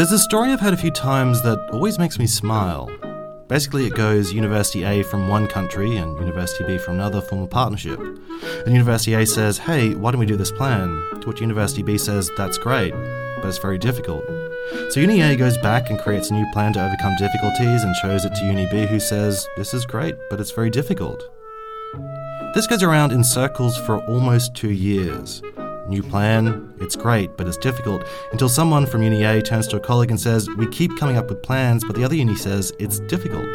There's a story I've heard a few times that always makes me smile. Basically, it goes University A from one country and University B from another form a partnership. And University A says, hey, why don't we do this plan? To which University B says, that's great, but it's very difficult. So Uni A goes back and creates a new plan to overcome difficulties and shows it to Uni B, who says, this is great, but it's very difficult. This goes around in circles for almost two years. New plan, it's great, but it's difficult, until someone from Uni A turns to a colleague and says, We keep coming up with plans, but the other uni says it's difficult.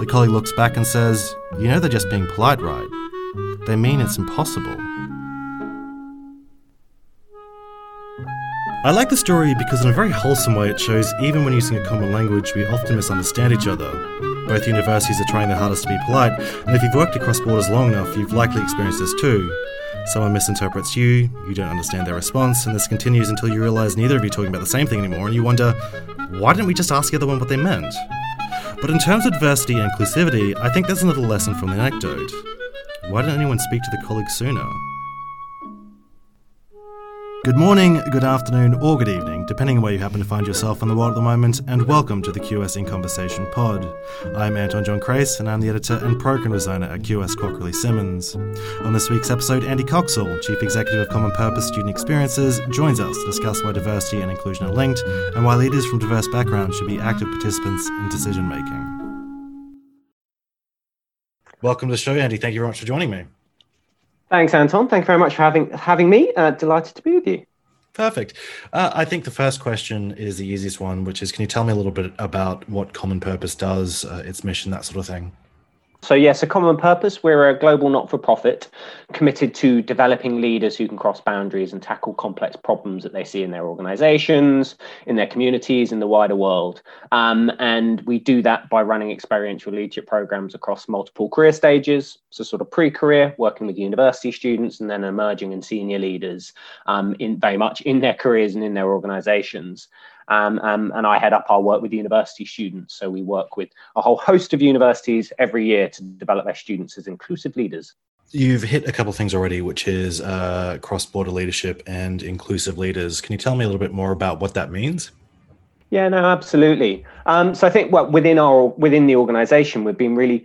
The colleague looks back and says, You know they're just being polite, right? They mean it's impossible. I like the story because, in a very wholesome way, it shows even when using a common language, we often misunderstand each other. Both universities are trying their hardest to be polite, and if you've worked across borders long enough, you've likely experienced this too. Someone misinterprets you, you don't understand their response, and this continues until you realize neither of you are talking about the same thing anymore, and you wonder, why didn't we just ask the other one what they meant? But in terms of diversity and inclusivity, I think there's another lesson from the anecdote. Why didn't anyone speak to the colleague sooner? Good morning, good afternoon, or good evening, depending on where you happen to find yourself in the world at the moment, and welcome to the QS in Conversation pod. I'm Anton John Crace, and I'm the editor and program designer at QS Quacquarelli Symonds. On this week's episode, Andy Coxall, Chief Executive of Common Purpose Student Experiences, joins us to discuss why diversity and inclusion are linked, and why leaders from diverse backgrounds should be active participants in decision making. Welcome to the show, Andy. Thank you very much for joining me. Thanks, Anton. Thank you very much for having having me. Uh, delighted to be with you. Perfect. Uh, I think the first question is the easiest one, which is can you tell me a little bit about what Common Purpose does, uh, its mission, that sort of thing? So, yes, a common purpose. We're a global not for profit committed to developing leaders who can cross boundaries and tackle complex problems that they see in their organizations, in their communities, in the wider world. Um, and we do that by running experiential leadership programs across multiple career stages. So, sort of pre career, working with university students, and then emerging and senior leaders um, in very much in their careers and in their organizations. Um, um, and I head up our work with university students. So we work with a whole host of universities every year to develop their students as inclusive leaders. You've hit a couple of things already, which is uh, cross border leadership and inclusive leaders. Can you tell me a little bit more about what that means? Yeah, no, absolutely. Um, so I think well, within our within the organisation, we've been really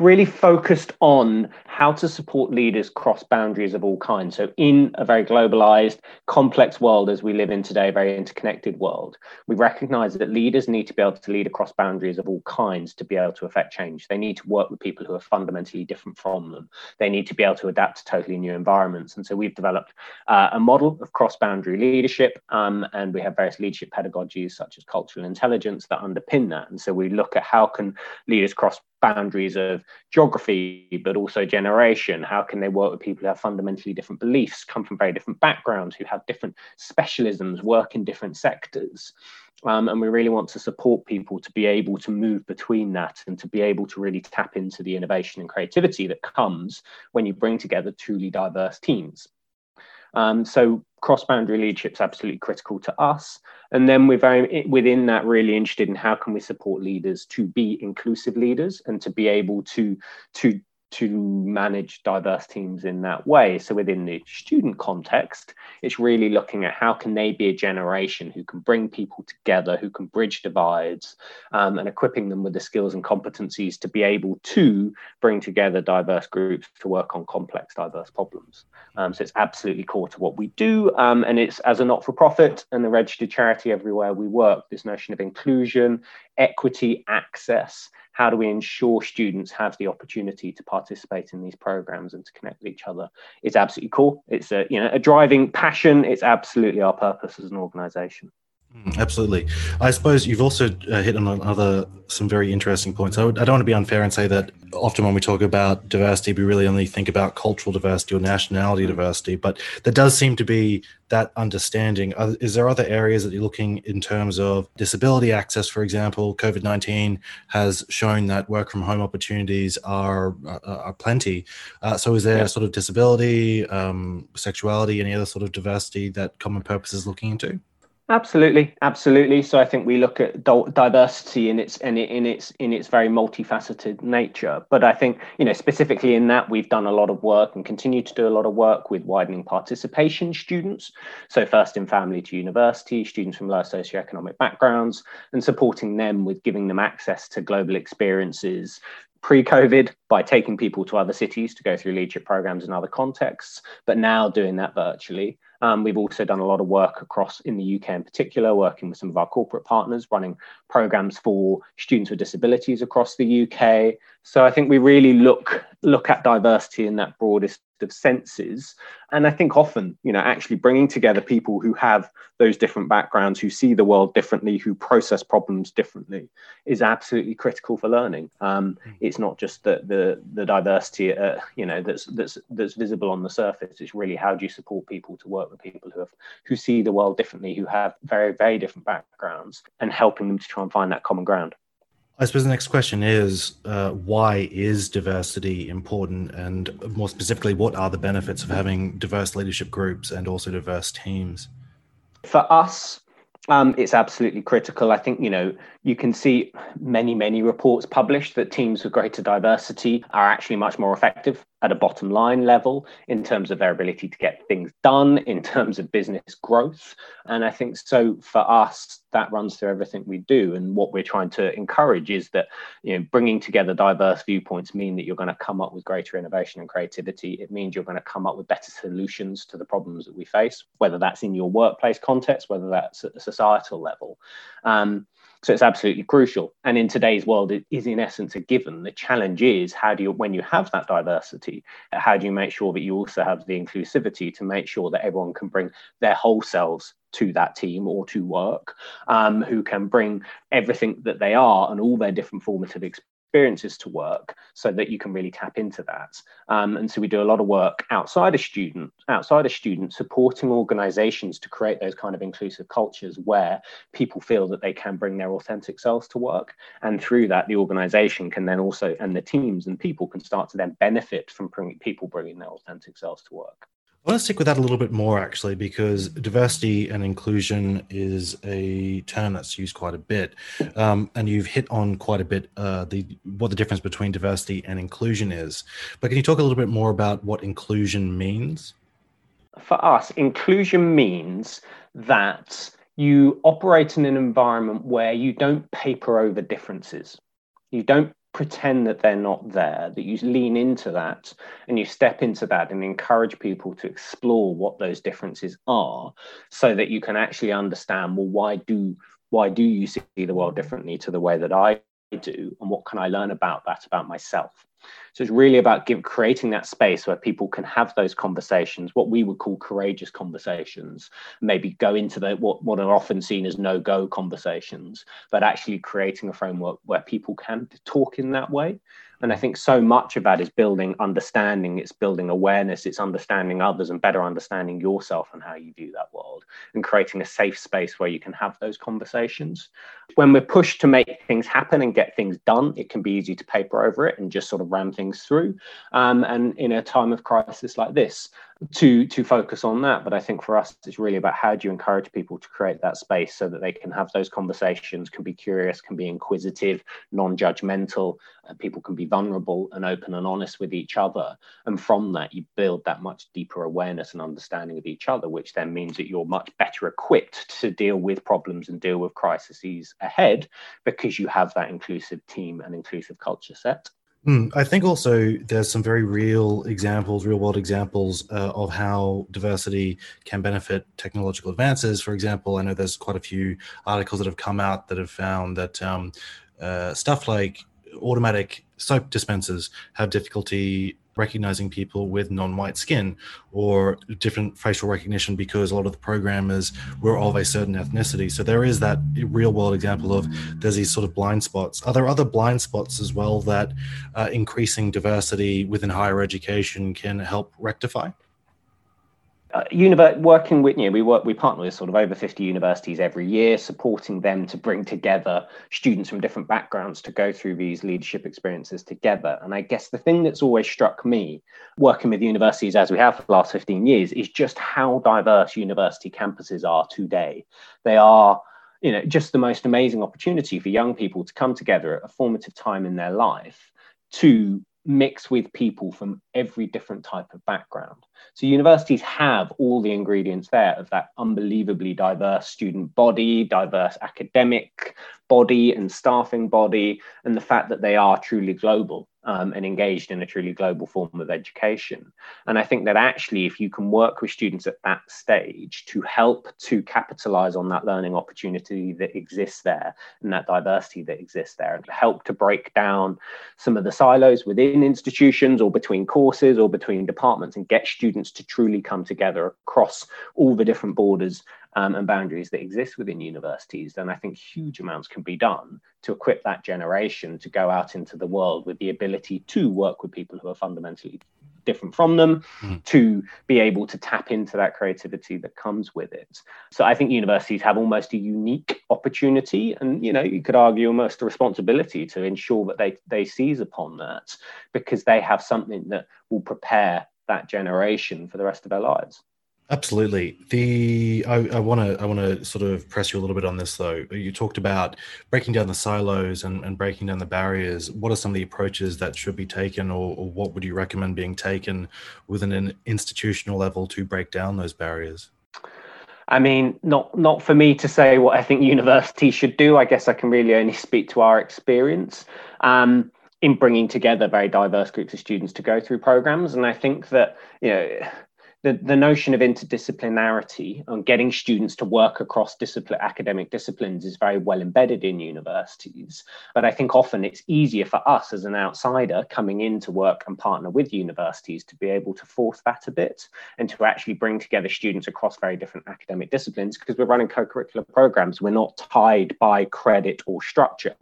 really focused on how to support leaders cross boundaries of all kinds. So, in a very globalized, complex world as we live in today, a very interconnected world, we recognize that leaders need to be able to lead across boundaries of all kinds to be able to affect change. They need to work with people who are fundamentally different from them. They need to be able to adapt to totally new environments. And so, we've developed uh, a model of cross boundary leadership, um, and we have various leadership pedagogies such as cultural intelligence that underpin that. And so, we look at how can leaders cross boundaries of geography, but also generation? How can they work with people who have fundamentally different beliefs, come from very different backgrounds, who have different specialisms, work in different sectors? Um, and we really want to support people to be able to move between that and to be able to really tap into the innovation and creativity that comes when you bring together truly diverse teams. Um, so cross-boundary leadership is absolutely critical to us. And then we're very within that really interested in how can we support leaders to be inclusive leaders and to be able to to to manage diverse teams in that way. So within the student context, it's really looking at how can they be a generation who can bring people together, who can bridge divides, um, and equipping them with the skills and competencies to be able to bring together diverse groups to work on complex, diverse problems. Um, so it's absolutely core to what we do, um, and it's as a not-for-profit and a registered charity everywhere we work. This notion of inclusion, equity, access how do we ensure students have the opportunity to participate in these programs and to connect with each other? It's absolutely cool. It's a you know a driving passion. It's absolutely our purpose as an organization absolutely. I suppose you've also uh, hit on another some very interesting points. I, would, I, don't want to be unfair and say that often when we talk about diversity, we really only think about cultural diversity or nationality diversity, but there does seem to be that understanding. Is there other areas that you're looking in terms of disability access, for example? COVID 19 has shown that work from home opportunities are, are, are plenty. Uh, so is there yeah. sort of disability, um, sexuality, any other sort of diversity that Common Purpose is looking into? Absolutely, absolutely. So I think we look at diversity in its in, in its in its very multifaceted nature. But I think you know specifically in that we've done a lot of work and continue to do a lot of work with widening participation students. So first in family to university, students from lower socioeconomic backgrounds, and supporting them with giving them access to global experiences, pre-COVID by taking people to other cities to go through leadership programs in other contexts, but now doing that virtually. Um, we've also done a lot of work across in the UK in particular, working with some of our corporate partners, running programs for students with disabilities across the UK. So I think we really look look at diversity in that broadest of senses. And i think often you know actually bringing together people who have those different backgrounds who see the world differently who process problems differently is absolutely critical for learning. Um, hmm. it's not just the the, the diversity uh, you know that's that's that's visible on the surface. It's really how do you support people to work with people who have who see the world differently who have very very different backgrounds and helping them to try and find that common ground I suppose the next question is uh, why is diversity important? And more specifically, what are the benefits of having diverse leadership groups and also diverse teams? For us, um, it's absolutely critical. I think, you know, you can see many, many reports published that teams with greater diversity are actually much more effective at a bottom line level in terms of their ability to get things done, in terms of business growth. And I think so for us, that runs through everything we do. And what we're trying to encourage is that, you know, bringing together diverse viewpoints mean that you're going to come up with greater innovation and creativity. It means you're going to come up with better solutions to the problems that we face, whether that's in your workplace context, whether that's at a societal level. Um, so it's absolutely crucial. And in today's world, it is in essence a given. The challenge is how do you, when you have that diversity, how do you make sure that you also have the inclusivity to make sure that everyone can bring their whole selves to that team or to work, um, who can bring everything that they are and all their different formative experiences experiences to work so that you can really tap into that. Um, and so we do a lot of work outside of student, outside of students, supporting organizations to create those kind of inclusive cultures where people feel that they can bring their authentic selves to work. And through that, the organization can then also, and the teams and people can start to then benefit from people bringing their authentic selves to work. I want to stick with that a little bit more, actually, because diversity and inclusion is a term that's used quite a bit, um, and you've hit on quite a bit uh, the what the difference between diversity and inclusion is. But can you talk a little bit more about what inclusion means? For us, inclusion means that you operate in an environment where you don't paper over differences. You don't pretend that they're not there, that you lean into that and you step into that and encourage people to explore what those differences are so that you can actually understand well why do why do you see the world differently to the way that I do and what can I learn about that about myself so it's really about give, creating that space where people can have those conversations, what we would call courageous conversations, maybe go into the what, what are often seen as no-go conversations, but actually creating a framework where people can talk in that way. And I think so much of that is building understanding, it's building awareness, it's understanding others and better understanding yourself and how you view that world and creating a safe space where you can have those conversations. When we're pushed to make things happen and get things done, it can be easy to paper over it and just sort of ram things through. Um, and in a time of crisis like this, to to focus on that. But i think for us it's really about how do you encourage people to create that space so that they can have those conversations can be curious can be inquisitive non-judgmental people can be vulnerable and open and honest with each other. And from that you build that much deeper awareness and understanding of each other which then means that you're much better equipped to deal with problems and deal with crises ahead because you have that inclusive team and inclusive culture set Mm, I think also there's some very real examples, real world examples uh, of how diversity can benefit technological advances. For example, I know there's quite a few articles that have come out that have found that um, uh, stuff like automatic soap dispensers have difficulty recognizing people with non-white skin or different facial recognition because a lot of the programmers were of a certain ethnicity. So there is that real world example of there's these sort of blind spots. Are there other blind spots as well that uh, increasing diversity within higher education can help rectify uh, working with you know, we work we partner with sort of over 50 universities every year supporting them to bring together students from different backgrounds to go through these leadership experiences together and i guess the thing that's always struck me working with universities as we have for the last 15 years is just how diverse university campuses are today they are you know just the most amazing opportunity for young people to come together at a formative time in their life to mix with people from every different type of background. So universities have all the ingredients there of that unbelievably diverse student body, diverse academic body and staffing body, and the fact that they are truly global um, and engaged in a truly global form of education. And I think that actually, if you can work with students at that stage to help to capitalize on that learning opportunity that exists there and that diversity that exists there, and help to break down some of the silos within institutions or between courses or between departments and get students to truly come together across all the different borders um, and boundaries that exist within universities, then I think huge amounts can be done to equip that generation to go out into the world with the ability to work with people who are fundamentally different from them mm. to be able to tap into that creativity that comes with it so i think universities have almost a unique opportunity and you know you could argue almost a responsibility to ensure that they they seize upon that because they have something that will prepare that generation for the rest of their lives Absolutely. The I want to I want to sort of press you a little bit on this though. You talked about breaking down the silos and, and breaking down the barriers. What are some of the approaches that should be taken, or, or what would you recommend being taken within an institutional level to break down those barriers? I mean, not not for me to say what I think universities should do. I guess I can really only speak to our experience. Um, in bringing together very diverse groups of students to go through programs. And I think that, you know, the, the notion of interdisciplinarity and getting students to work across discipline, academic disciplines is very well embedded in universities. But I think often it's easier for us as an outsider coming in to work and partner with universities to be able to force that a bit and to actually bring together students across very different academic disciplines because we're running co curricular programs. We're not tied by credit or structure,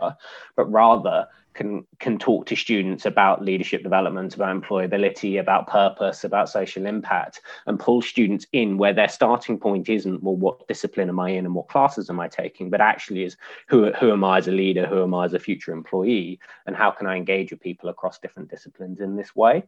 but rather can can talk to students about leadership development, about employability, about purpose, about social impact, and pull students in where their starting point isn't well, what discipline am I in and what classes am I taking, but actually is who who am I as a leader, who am I as a future employee, and how can I engage with people across different disciplines in this way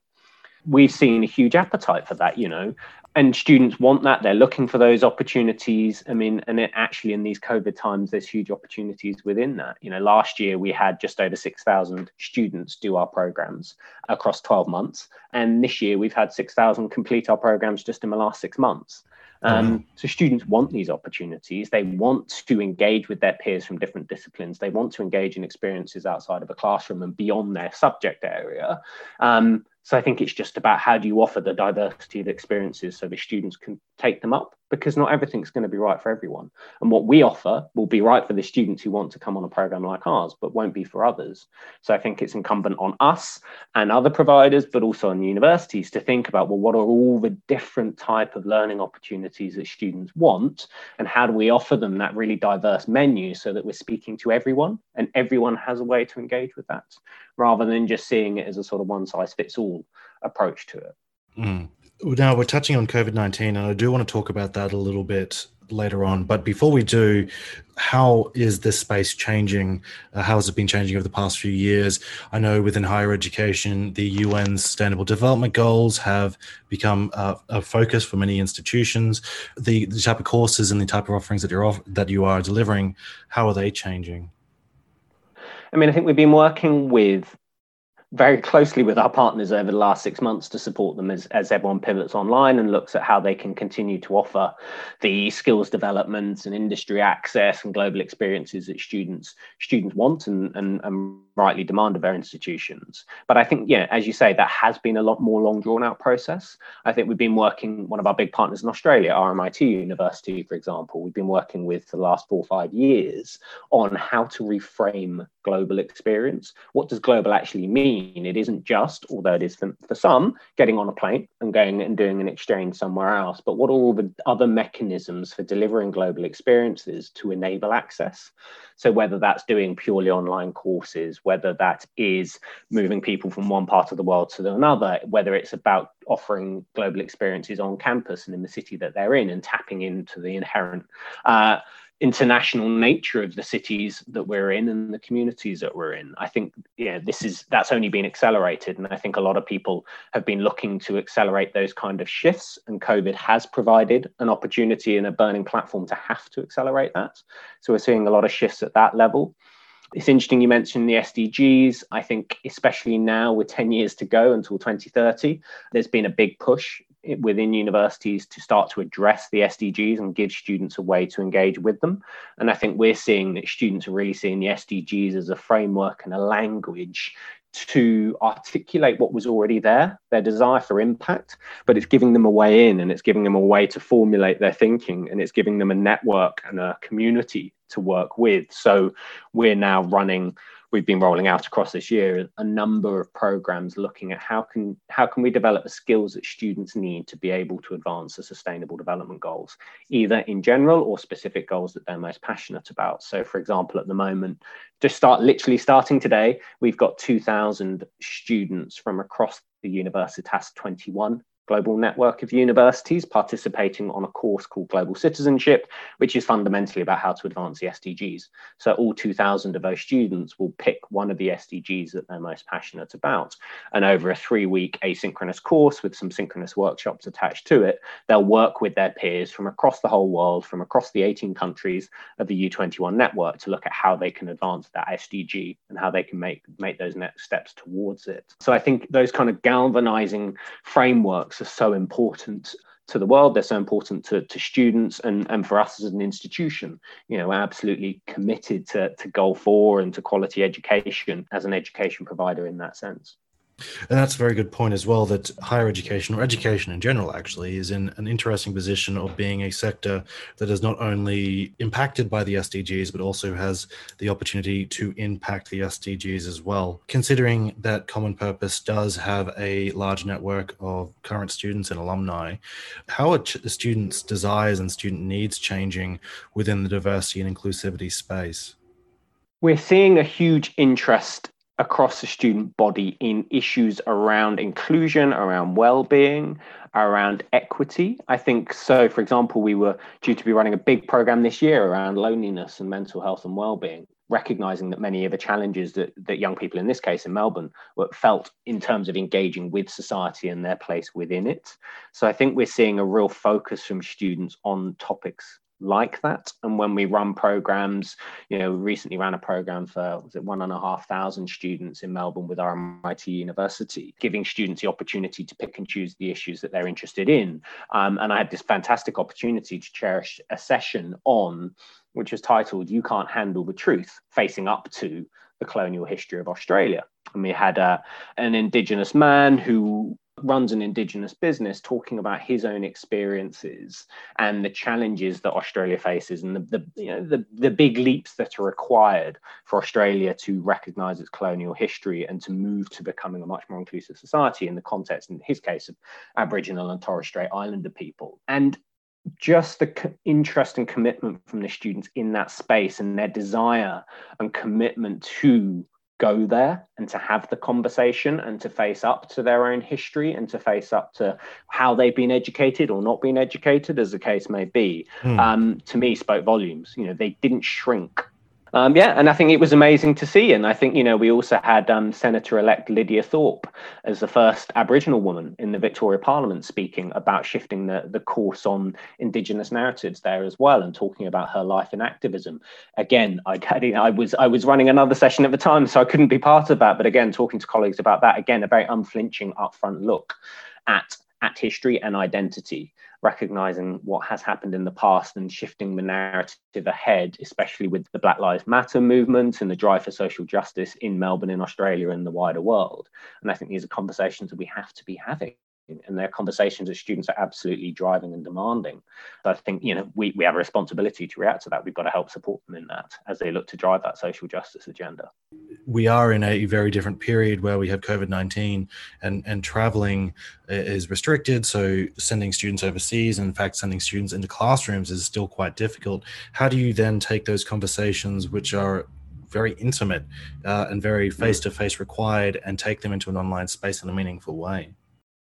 we've seen a huge appetite for that you know and students want that they're looking for those opportunities i mean and it actually in these covid times there's huge opportunities within that you know last year we had just over 6000 students do our programs across 12 months and this year we've had 6000 complete our programs just in the last 6 months um, so students want these opportunities. They want to engage with their peers from different disciplines. They want to engage in experiences outside of a classroom and beyond their subject area. Um, so I think it's just about how do you offer the diversity of experiences so the students can take them up because not everything's going to be right for everyone. And what we offer will be right for the students who want to come on a program like ours, but won't be for others. So I think it's incumbent on us and other providers, but also on universities to think about, well, what are all the different type of learning opportunities that students want? And how do we offer them that really diverse menu so that we're speaking to everyone and everyone has a way to engage with that rather than just seeing it as a sort of one size fits all approach to it. Mm. Now we're touching on COVID 19, and I do want to talk about that a little bit later on. But before we do, how is this space changing? Uh, how has it been changing over the past few years? I know within higher education, the UN Sustainable Development Goals have become uh, a focus for many institutions. The, the type of courses and the type of offerings that you're off- that you are delivering, how are they changing? I mean, I think we've been working with very closely with our partners over the last six months to support them as, as everyone pivots online and looks at how they can continue to offer the skills development and industry access and global experiences that students students want and, and, and rightly demand of their institutions. But I think, yeah, as you say, that has been a lot more long drawn out process. I think we've been working, one of our big partners in Australia, RMIT University, for example, we've been working with the last four or five years on how to reframe global experience. What does global actually mean? It isn't just, although it is for, for some, getting on a plane and going and doing an exchange somewhere else, but what are all the other mechanisms for delivering global experiences to enable access? So, whether that's doing purely online courses, whether that is moving people from one part of the world to another, whether it's about offering global experiences on campus and in the city that they're in and tapping into the inherent uh, international nature of the cities that we're in and the communities that we're in. I think yeah, this is that's only been accelerated, and I think a lot of people have been looking to accelerate those kind of shifts, and COVID has provided an opportunity and a burning platform to have to accelerate that. So we're seeing a lot of shifts at that level. It's interesting you mentioned the SDGs. I think, especially now with 10 years to go until 2030, there's been a big push within universities to start to address the SDGs and give students a way to engage with them. And I think we're seeing that students are really seeing the SDGs as a framework and a language to articulate what was already there, their desire for impact, but it's giving them a way in and it's giving them a way to formulate their thinking and it's giving them a network and a community to work with. So we're now running we've been rolling out across this year a number of programs looking at how can how can we develop the skills that students need to be able to advance the sustainable development goals either in general or specific goals that they're most passionate about. So for example at the moment just start literally starting today we've got 2000 students from across the universitas 21 global network of universities participating on a course called Global Citizenship, which is fundamentally about how to advance the SDGs. So all 2,000 of those students will pick one of the SDGs that they're most passionate about. And over a three week asynchronous course with some synchronous workshops attached to it, they'll work with their peers from across the whole world, from across the 18 countries of the U21 network to look at how they can advance that SDG and how they can make, make those next steps towards it. So I think those kind of galvanizing frameworks are so important to the world they're so important to, to students and, and for us as an institution. You know we're absolutely committed to, to goal four and to quality education as an education provider in that sense and that's a very good point as well that higher education or education in general actually is in an interesting position of being a sector that is not only impacted by the SDGs but also has the opportunity to impact the SDGs as well. Considering that Common Purpose does have a large network of current students and alumni, how are students' desires and student needs changing within the diversity and inclusivity space? We're seeing a huge interest across the student body in issues around inclusion, around well-being, around equity. I think so. For example, we were due to be running a big program this year around loneliness and mental health and well-being, recognizing that many of the challenges that, that young people in this case in Melbourne were felt in terms of engaging with society and their place within it. So I think we're seeing a real focus from students on topics like that. And when we run programs, you know, we recently ran a program for was it one and a half thousand students in Melbourne with RMIT University, giving students the opportunity to pick and choose the issues that they're interested in. Um, and I had this fantastic opportunity to cherish a session on which was titled "You Can't Handle the Truth," facing up to the colonial history of Australia. And we had uh, an Indigenous man who runs an indigenous business talking about his own experiences and the challenges that australia faces and the, the you know the, the big leaps that are required for australia to recognize its colonial history and to move to becoming a much more inclusive society in the context in his case of aboriginal and torres strait islander people. And just the co- interest and commitment from the students in that space and their desire and commitment to go there and to have the conversation and to face up to their own history and to face up to how they've been educated or not been educated, as the case may be, mm. um, to me spoke volumes. You know, they didn't shrink um, yeah, and I think it was amazing to see. And I think, you know, we also had um, Senator elect Lydia Thorpe as the first Aboriginal woman in the Victoria Parliament speaking about shifting the, the course on Indigenous narratives there as well and talking about her life in activism. Again, I, I, was, I was running another session at the time, so I couldn't be part of that. But again, talking to colleagues about that, again, a very unflinching upfront look at at history and identity, recognizing what has happened in the past and shifting the narrative ahead, especially with the Black Lives Matter movement and the drive for social justice in Melbourne, in Australia, and the wider world. And I think these are conversations that we have to be having and their conversations that students are absolutely driving and demanding. So I think you know we, we have a responsibility to react to that. We've got to help support them in that as they look to drive that social justice agenda. We are in a very different period where we have COVID nineteen and and traveling is restricted. So sending students overseas, and in fact sending students into classrooms, is still quite difficult. How do you then take those conversations, which are very intimate uh, and very face to face required, and take them into an online space in a meaningful way?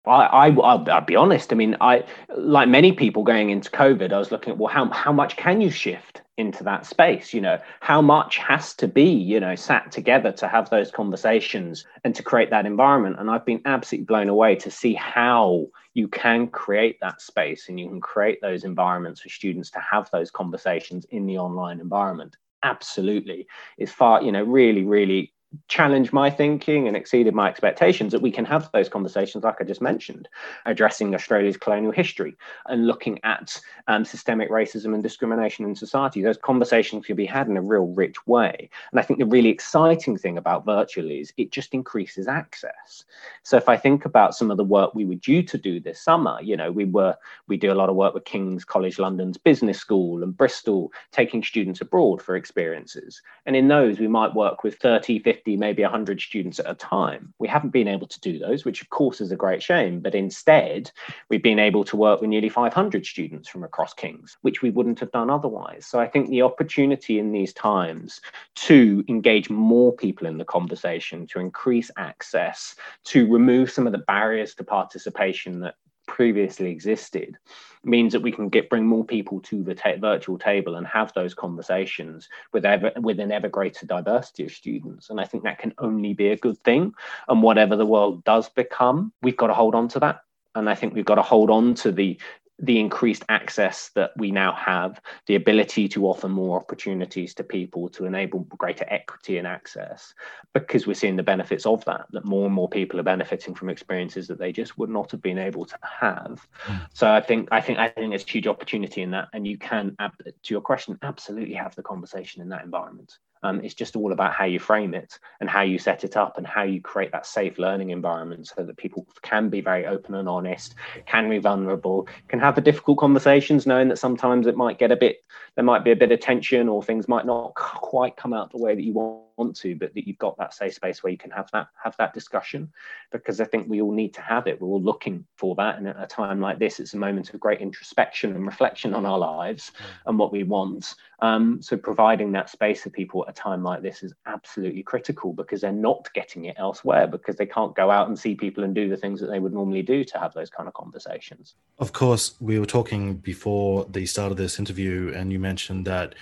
I, I I'll, I'll, be honest. I mean, I like many people going into COVID. I was looking at well, how how much can you shift into that space? You know, how much has to be you know sat together to have those conversations and to create that environment. And I've been absolutely blown away to see how you can create that space and you can create those environments for students to have those conversations in the online environment absolutely it's far you know really really challenged my thinking and exceeded my expectations that we can have those conversations like i just mentioned addressing australia's colonial history and looking at um, systemic racism and discrimination in society. Those conversations can be had in a real rich way. And i think the really exciting thing about virtual is it just increases access. So if i think about some of the work we were due to do this summer you know we were we do a lot of work with king's college london's business school and bristol taking students abroad for experiences. And in those we might work with 30 50 50, maybe 100 students at a time. We haven't been able to do those, which of course is a great shame. But instead, we've been able to work with nearly 500 students from across Kings, which we wouldn't have done otherwise. So I think the opportunity in these times to engage more people in the conversation, to increase access, to remove some of the barriers to participation that previously existed means that we can get bring more people to the ta- virtual table and have those conversations with ever with an ever greater diversity of students. And i think that can only be a good thing. And whatever the world does become we've got to hold on to that. And I think we've got to hold on to the the increased access that we now have, the ability to offer more opportunities to people to enable greater equity and access, because we're seeing the benefits of that, that more and more people are benefiting from experiences that they just would not have been able to have. Mm. So I think I think I think there's huge opportunity in that. And you can to your question, absolutely have the conversation in that environment. Um, it's just all about how you frame it and how you set it up and how you create that safe learning environment so that people can be very open and honest, can be vulnerable, can have the difficult conversations, knowing that sometimes it might get a bit, there might be a bit of tension or things might not quite come out the way that you want want to, but that you've got that safe space where you can have that have that discussion, because I think we all need to have it. We're all looking for that, and at a time like this, it's a moment of great introspection and reflection on our lives mm. and what we want. Um, so providing that space for people at a time like this is absolutely critical because they're not getting it elsewhere because they can't go out and see people and do the things that they would normally do to have those kind of conversations. Of course, we were talking before the start of this interview, and you mentioned that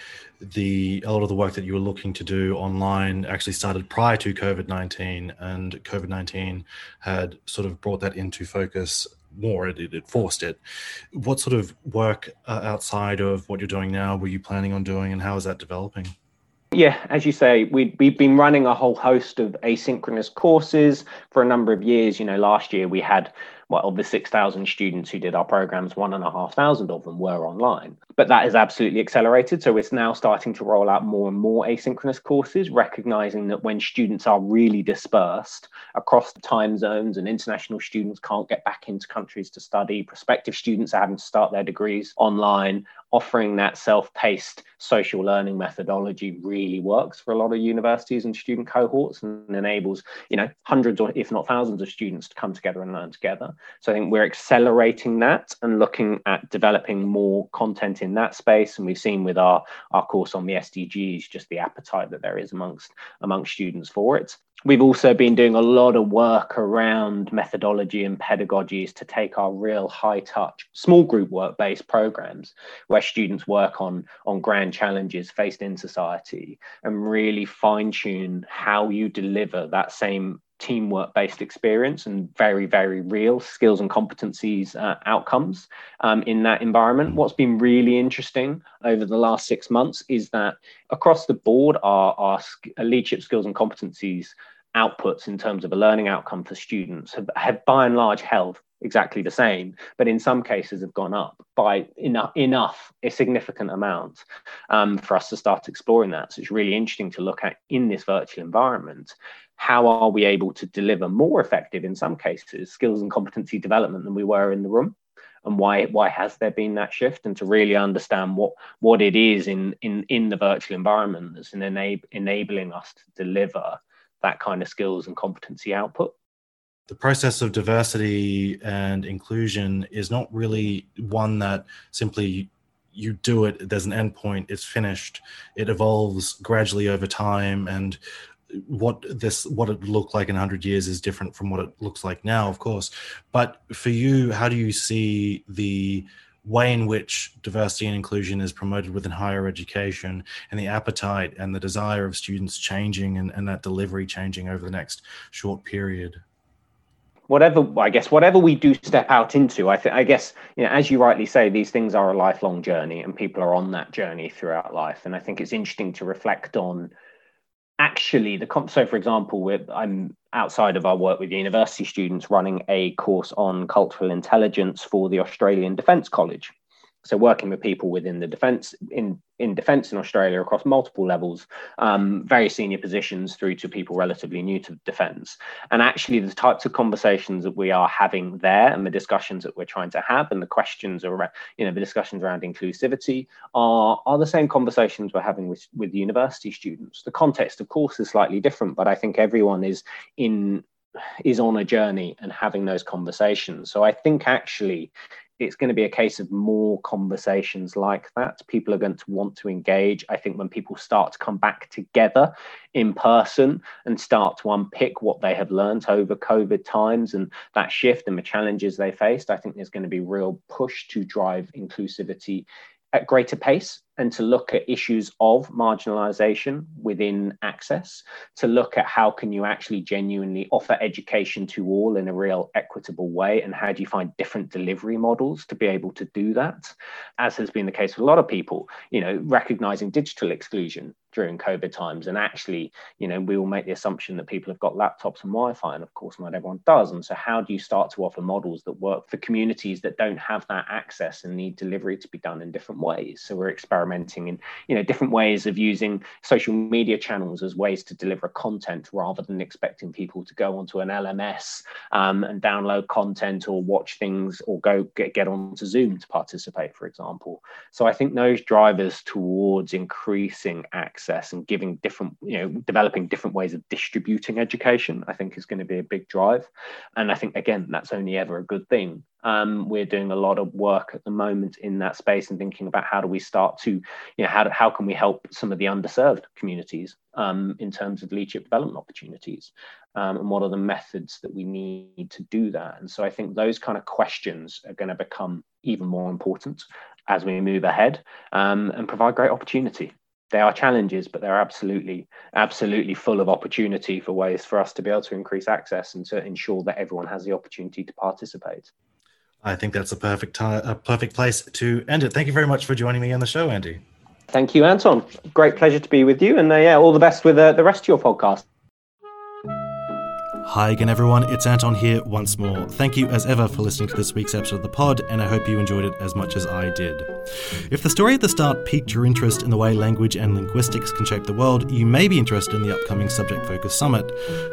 the a lot of the work that you were looking to do online actually started prior to COVID nineteen, and COVID nineteen had sort of brought that into focus more. It, it forced it. What sort of work uh, outside of what you're doing now were you planning on doing, and how is that developing? Yeah, as you say, we, we've been running a whole host of asynchronous courses for a number of years. You know, last year we had well, of the 6,000 students who did our programs, one and a half thousand of them were online. But that is absolutely accelerated. So it's now starting to roll out more and more asynchronous courses, recognizing that when students are really dispersed across the time zones and international students can't get back into countries to study, prospective students are having to start their degrees online, offering that self-paced social learning methodology really works for a lot of universities and student cohorts and enables you know hundreds or if not thousands of students to come together and learn together. So i think we're accelerating that and looking at developing more content in that space. And we've seen with our our course on the sdgs just the appetite that there is amongst amongst students for it We've also been doing a lot of work around methodology and pedagogies to take our real high touch, small group work based programs where students work on, on grand challenges faced in society and really fine tune how you deliver that same teamwork based experience and very very real skills and competencies uh, outcomes um, in that environment. What's been really interesting over the last six months is that across the board our, our leadership skills and competencies outputs in terms of a learning outcome for students have, have by and large held exactly the same, but in some cases have gone up by enough, enough a significant amount um, for us to start exploring that. So it's really interesting to look at in this virtual environment. How are we able to deliver more effective, in some cases, skills and competency development than we were in the room? and why why has there been that shift and to really understand what what it is in in in the virtual environment that's enab- enabling us to deliver that kind of skills and competency output. The process of diversity and inclusion is not really one that simply you do it, there's an endpoint, it's finished. It evolves gradually over time. And what this what it looked like in 100 years is different from what it looks like now of course but for you how do you see the way in which diversity and inclusion is promoted within higher education and the appetite and the desire of students changing and, and that delivery changing over the next short period. Whatever i guess whatever we do step out into i think i guess you know as you rightly say these things are a lifelong journey and people are on that journey throughout life. And i think it's interesting to reflect on actually the comp so for example with i'm outside of our work with university students running a course on cultural intelligence for the australian defence college so working with people within the defence in in defence in Australia across multiple levels, um, very senior positions through to people relatively new to defence, and actually the types of conversations that we are having there and the discussions that we're trying to have and the questions around you know the discussions around inclusivity are are the same conversations we're having with with university students. The context, of course, is slightly different, but I think everyone is in is on a journey and having those conversations. So I think actually it's going to be a case of more conversations like that. People are going to want to engage. I think when people start to come back together in person and start to unpick what they have learned over COVID times and that shift and the challenges they faced, I think there's going to be real push to drive inclusivity at greater pace and to look at issues of marginalization within access to look at how can you actually genuinely offer education to all in a real equitable way and how do you find different delivery models to be able to do that as has been the case with a lot of people you know recognizing digital exclusion during covid times. And actually you know we all make the assumption that people have got laptops and wi-fi and of course not everyone does. And so how do you start to offer models that work for communities that don't have that access and need delivery to be done in different ways? So we're experimenting experimenting in you know different ways of using social media channels as ways to deliver content rather than expecting people to go onto an LMS um, and download content or watch things or go get, get onto Zoom to participate, for example. So I think those drivers towards increasing access and giving different, you know, developing different ways of distributing education, I think is going to be a big drive. And I think again, that's only ever a good thing um, we're doing a lot of work at the moment in that space and thinking about how do we start to, you know, how, how can we help some of the underserved communities um, in terms of leadership development opportunities um, and what are the methods that we need to do that. And so I think those kind of questions are going to become even more important as we move ahead um, and provide great opportunity they are challenges, but they're absolutely, absolutely full of opportunity for ways for us to be able to increase access and to ensure that everyone has the opportunity to participate. I think that's a perfect time, a perfect place to end it. Thank you very much for joining me on the show, Andy. Thank you, Anton. Great pleasure to be with you, and uh, yeah, all the best with uh, the rest of your podcast. Hi again, everyone. It's Anton here once more. Thank you, as ever, for listening to this week's episode of the pod, and I hope you enjoyed it as much as I did. If the story at the start piqued your interest in the way language and linguistics can shape the world, you may be interested in the upcoming Subject Focus Summit,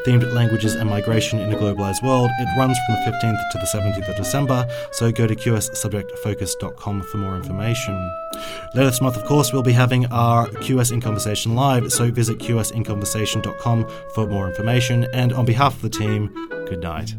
themed Languages and Migration in a Globalized World. It runs from the 15th to the 17th of December, so go to qssubjectfocus.com for more information. Later this month, of course, we'll be having our QS in Conversation live, so visit qsinconversation.com for more information. And on behalf the team, good night.